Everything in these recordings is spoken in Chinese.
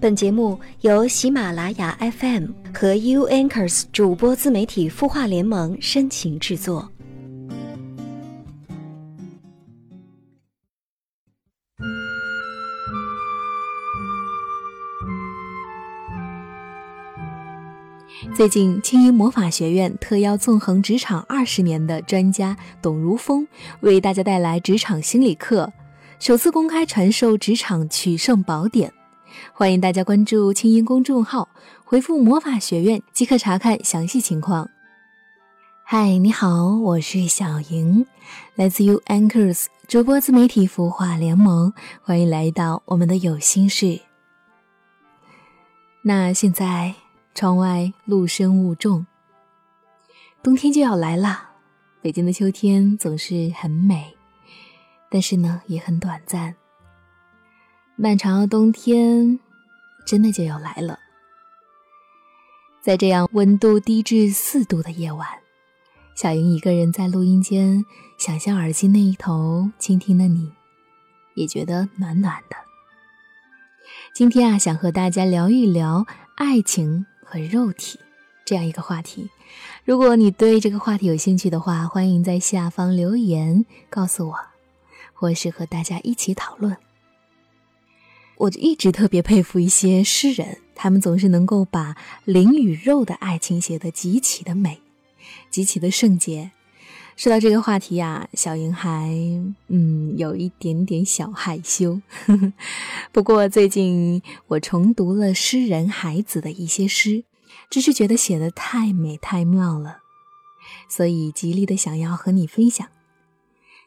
本节目由喜马拉雅 FM 和 U Anchors 主播自媒体孵化联盟深情制作。最近，青音魔法学院特邀纵横职场二十年的专家董如风，为大家带来职场心理课，首次公开传授职场取胜宝典。欢迎大家关注青音公众号，回复“魔法学院”即可查看详细情况。嗨，你好，我是小莹，来自 U Anchors 主播自媒体孵化联盟，欢迎来到我们的有心事。那现在，窗外露深雾重，冬天就要来了。北京的秋天总是很美，但是呢，也很短暂。漫长的冬天，真的就要来了。在这样温度低至四度的夜晚，小莹一个人在录音间，想象耳机那一头倾听的你，也觉得暖暖的。今天啊，想和大家聊一聊爱情和肉体这样一个话题。如果你对这个话题有兴趣的话，欢迎在下方留言告诉我，或是和大家一起讨论。我就一直特别佩服一些诗人，他们总是能够把灵与肉的爱情写得极其的美，极其的圣洁。说到这个话题呀，小莹还嗯有一点点小害羞。不过最近我重读了诗人海子的一些诗，只是觉得写的太美太妙了，所以极力的想要和你分享。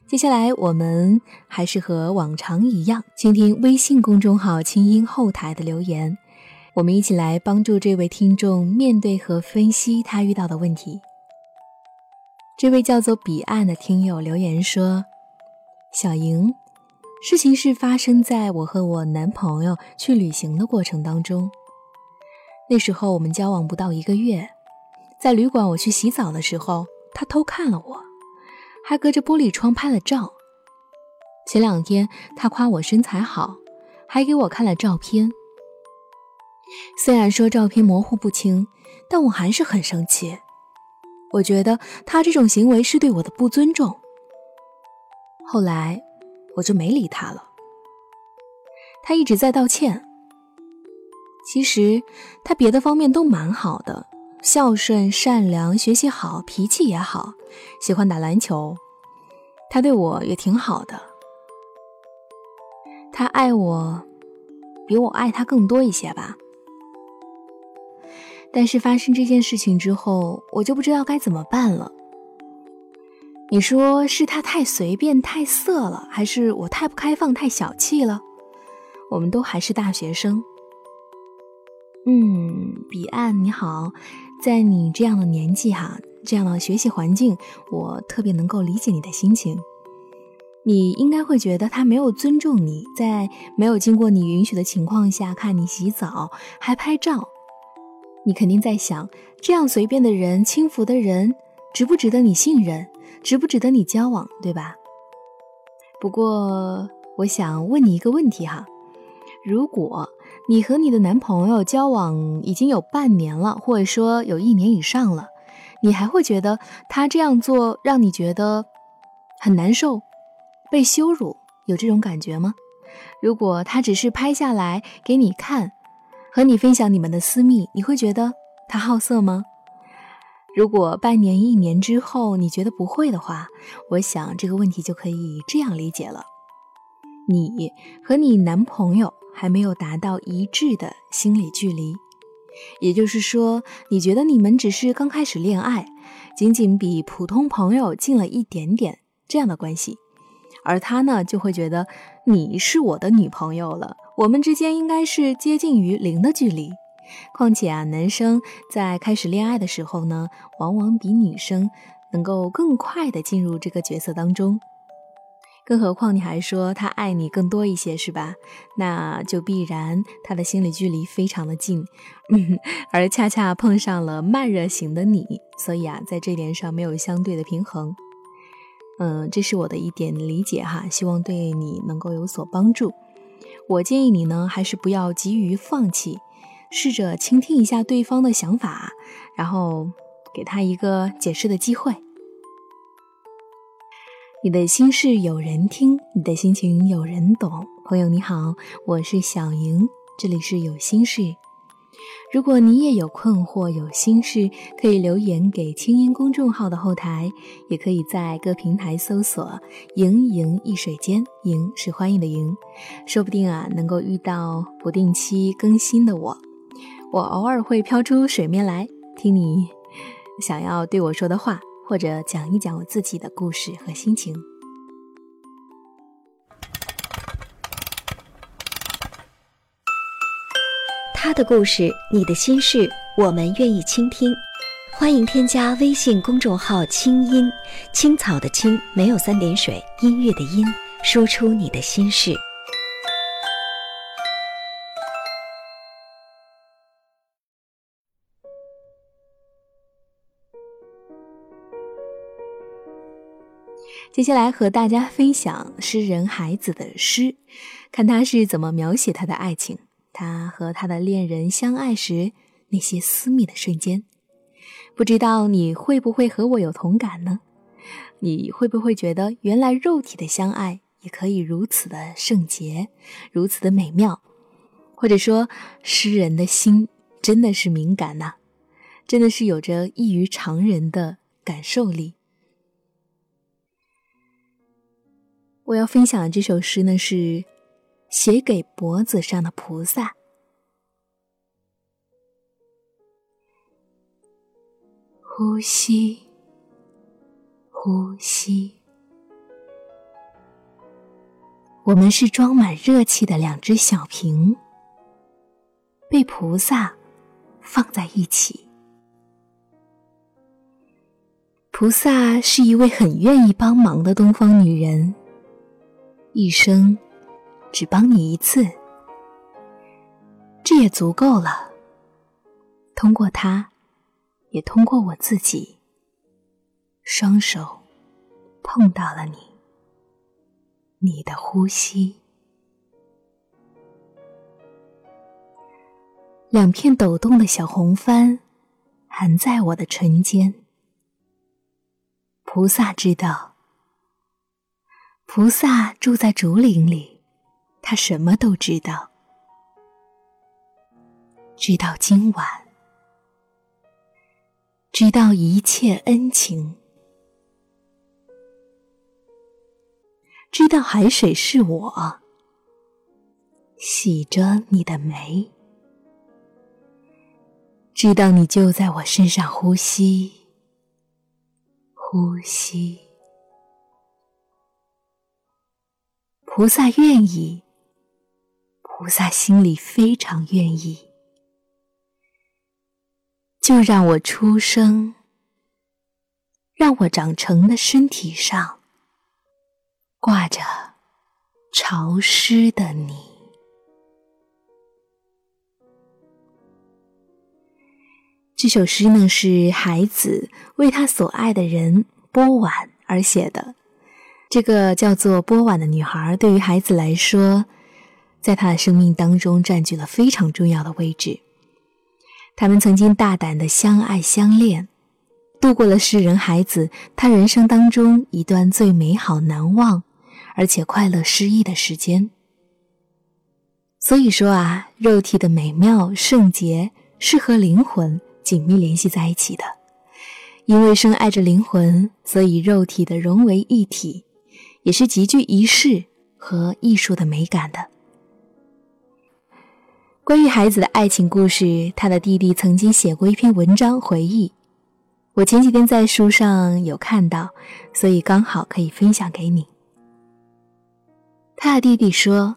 接下来，我们还是和往常一样，倾听微信公众号“清音”后台的留言。我们一起来帮助这位听众面对和分析他遇到的问题。这位叫做彼岸的听友留言说：“小莹，事情是发生在我和我男朋友去旅行的过程当中。那时候我们交往不到一个月，在旅馆我去洗澡的时候，他偷看了我。”还隔着玻璃窗拍了照。前两天他夸我身材好，还给我看了照片。虽然说照片模糊不清，但我还是很生气。我觉得他这种行为是对我的不尊重。后来我就没理他了。他一直在道歉。其实他别的方面都蛮好的。孝顺、善良、学习好、脾气也好，喜欢打篮球，他对我也挺好的。他爱我，比我爱他更多一些吧。但是发生这件事情之后，我就不知道该怎么办了。你说是他太随便、太色了，还是我太不开放、太小气了？我们都还是大学生。嗯，彼岸你好。在你这样的年纪哈，这样的学习环境，我特别能够理解你的心情。你应该会觉得他没有尊重你，在没有经过你允许的情况下看你洗澡还拍照，你肯定在想，这样随便的人、轻浮的人，值不值得你信任，值不值得你交往，对吧？不过，我想问你一个问题哈，如果。你和你的男朋友交往已经有半年了，或者说有一年以上了，你还会觉得他这样做让你觉得很难受、被羞辱，有这种感觉吗？如果他只是拍下来给你看，和你分享你们的私密，你会觉得他好色吗？如果半年、一年之后你觉得不会的话，我想这个问题就可以这样理解了：你和你男朋友。还没有达到一致的心理距离，也就是说，你觉得你们只是刚开始恋爱，仅仅比普通朋友近了一点点这样的关系，而他呢就会觉得你是我的女朋友了，我们之间应该是接近于零的距离。况且啊，男生在开始恋爱的时候呢，往往比女生能够更快的进入这个角色当中。更何况你还说他爱你更多一些，是吧？那就必然他的心理距离非常的近，嗯，而恰恰碰上了慢热型的你，所以啊，在这点上没有相对的平衡。嗯，这是我的一点理解哈，希望对你能够有所帮助。我建议你呢，还是不要急于放弃，试着倾听一下对方的想法，然后给他一个解释的机会。你的心事有人听，你的心情有人懂。朋友你好，我是小莹，这里是有心事。如果你也有困惑、有心事，可以留言给清音公众号的后台，也可以在各平台搜索“莹莹一水间”，莹是欢迎的莹，说不定啊能够遇到不定期更新的我。我偶尔会飘出水面来听你想要对我说的话，或者讲一讲我自己的故事和心情。他的故事，你的心事，我们愿意倾听。欢迎添加微信公众号“清音青草”的青没有三点水，音乐的音，说出你的心事。接下来和大家分享诗人孩子的诗，看他是怎么描写他的爱情。他和他的恋人相爱时那些私密的瞬间，不知道你会不会和我有同感呢？你会不会觉得原来肉体的相爱也可以如此的圣洁，如此的美妙？或者说，诗人的心真的是敏感呐，真的是有着异于常人的感受力。我要分享的这首诗呢是。写给脖子上的菩萨。呼吸，呼吸。我们是装满热气的两只小瓶，被菩萨放在一起。菩萨是一位很愿意帮忙的东方女人，一生。只帮你一次，这也足够了。通过他，也通过我自己，双手碰到了你，你的呼吸。两片抖动的小红帆，含在我的唇间。菩萨知道，菩萨住在竹林里。他什么都知道，知道今晚，知道一切恩情，知道海水是我洗着你的眉，知道你就在我身上呼吸，呼吸。菩萨愿意。菩萨心里非常愿意，就让我出生，让我长成的身体上挂着潮湿的你。这首诗呢，是孩子为他所爱的人波婉而写的。这个叫做波婉的女孩，对于孩子来说。在他的生命当中占据了非常重要的位置。他们曾经大胆的相爱相恋，度过了世人孩子他人生当中一段最美好、难忘而且快乐诗意的时间。所以说啊，肉体的美妙圣洁是和灵魂紧密联系在一起的，因为深爱着灵魂，所以肉体的融为一体，也是极具仪式和艺术的美感的。关于孩子的爱情故事，他的弟弟曾经写过一篇文章回忆。我前几天在书上有看到，所以刚好可以分享给你。他的弟弟说，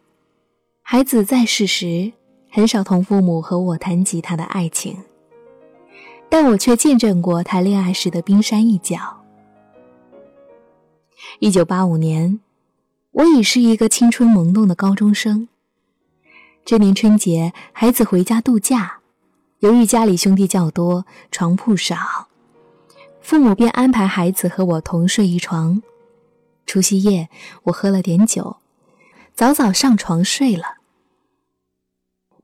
孩子在世时很少同父母和我谈及他的爱情，但我却见证过他恋爱时的冰山一角。一九八五年，我已是一个青春萌动的高中生。这年春节，孩子回家度假，由于家里兄弟较多，床铺少，父母便安排孩子和我同睡一床。除夕夜，我喝了点酒，早早上床睡了。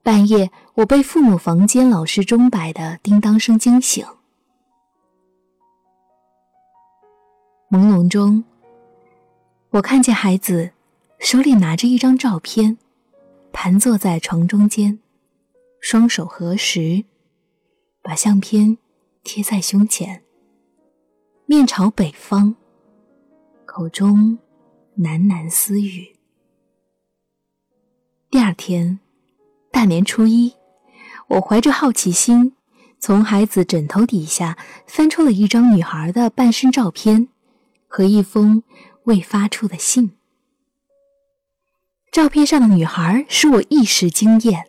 半夜，我被父母房间老式钟摆的叮当声惊醒。朦胧中，我看见孩子手里拿着一张照片，盘坐在床中间，双手合十，把相片贴在胸前，面朝北方，口中喃喃私语。第二天，大年初一，我怀着好奇心，从孩子枕头底下翻出了一张女孩的半身照片。和一封未发出的信。照片上的女孩使我一时惊艳，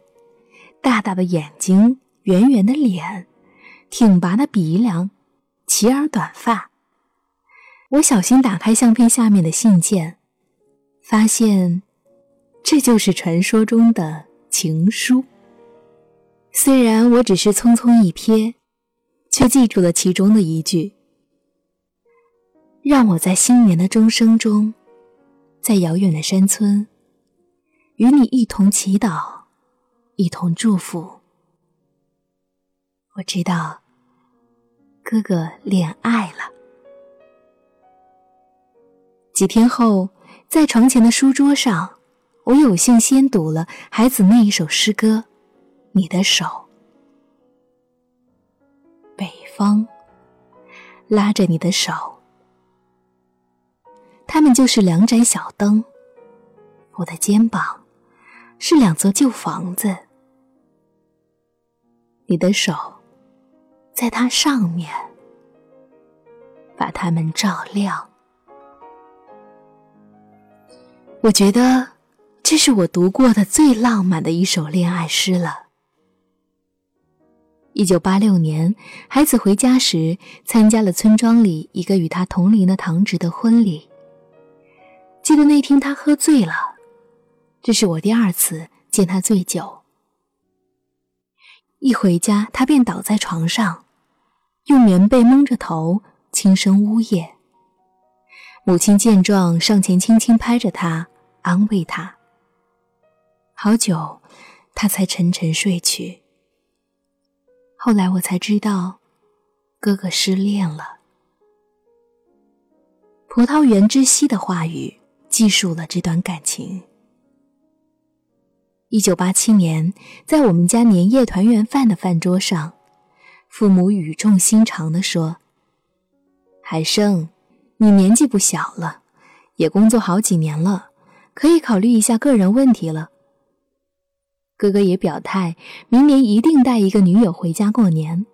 大大的眼睛，圆圆的脸，挺拔的鼻梁，齐耳短发。我小心打开相片下面的信件，发现这就是传说中的情书。虽然我只是匆匆一瞥，却记住了其中的一句。让我在新年的钟声中，在遥远的山村，与你一同祈祷，一同祝福。我知道，哥哥恋爱了。几天后，在床前的书桌上，我有幸先读了孩子那一首诗歌：“你的手，北方，拉着你的手。”他们就是两盏小灯，我的肩膀是两座旧房子，你的手在它上面，把它们照亮。我觉得这是我读过的最浪漫的一首恋爱诗了。一九八六年，孩子回家时，参加了村庄里一个与他同龄的堂侄的婚礼。记得那天他喝醉了，这是我第二次见他醉酒。一回家，他便倒在床上，用棉被蒙着头，轻声呜咽。母亲见状，上前轻轻拍着他，安慰他。好久，他才沉沉睡去。后来我才知道，哥哥失恋了。葡萄园之西的话语。记述了这段感情。一九八七年，在我们家年夜团圆饭的饭桌上，父母语重心长地说：“海生，你年纪不小了，也工作好几年了，可以考虑一下个人问题了。”哥哥也表态，明年一定带一个女友回家过年。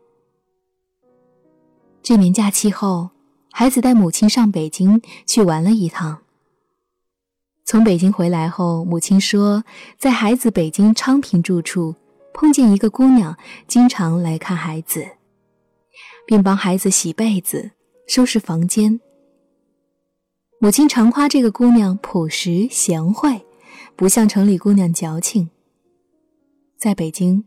这年假期后，孩子带母亲上北京去玩了一趟。从北京回来后，母亲说，在孩子北京昌平住处碰见一个姑娘，经常来看孩子，并帮孩子洗被子、收拾房间。母亲常夸这个姑娘朴实贤惠，不像城里姑娘矫情。在北京，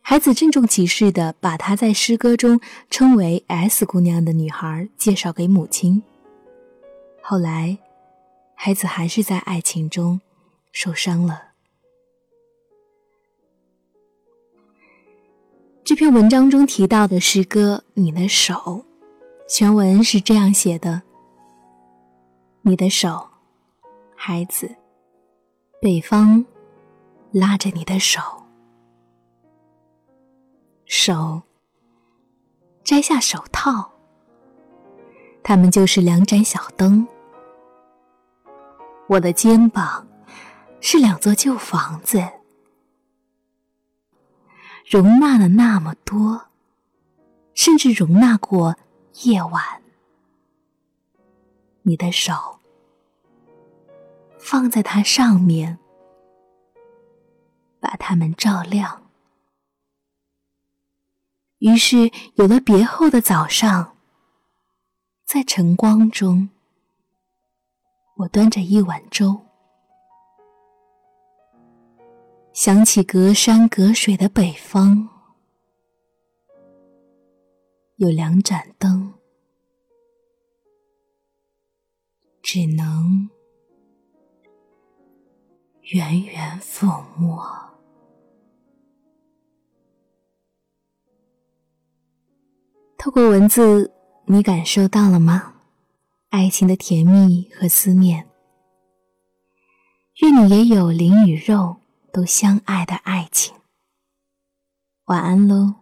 孩子郑重其事地把她在诗歌中称为 “S 姑娘”的女孩介绍给母亲。后来。孩子还是在爱情中受伤了。这篇文章中提到的诗歌《你的手》，全文是这样写的：“你的手，孩子，北方拉着你的手，手摘下手套，它们就是两盏小灯。”我的肩膀是两座旧房子，容纳了那么多，甚至容纳过夜晚。你的手放在它上面，把它们照亮。于是有了别后的早上，在晨光中。我端着一碗粥想起隔山隔水的北方有两盏灯只能远远抚摸。透过文字你感受到了吗？爱情的甜蜜和思念。愿你也有灵与肉都相爱的爱情。晚安喽。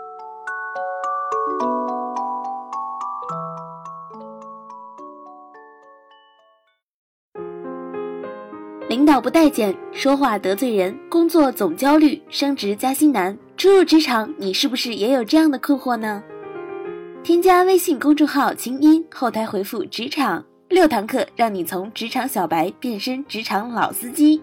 领导不待见，说话得罪人，工作总焦虑，升职加薪难。初入职场，你是不是也有这样的困惑呢？添加微信公众号“清音”，后台回复“职场”，六堂课让你从职场小白变身职场老司机。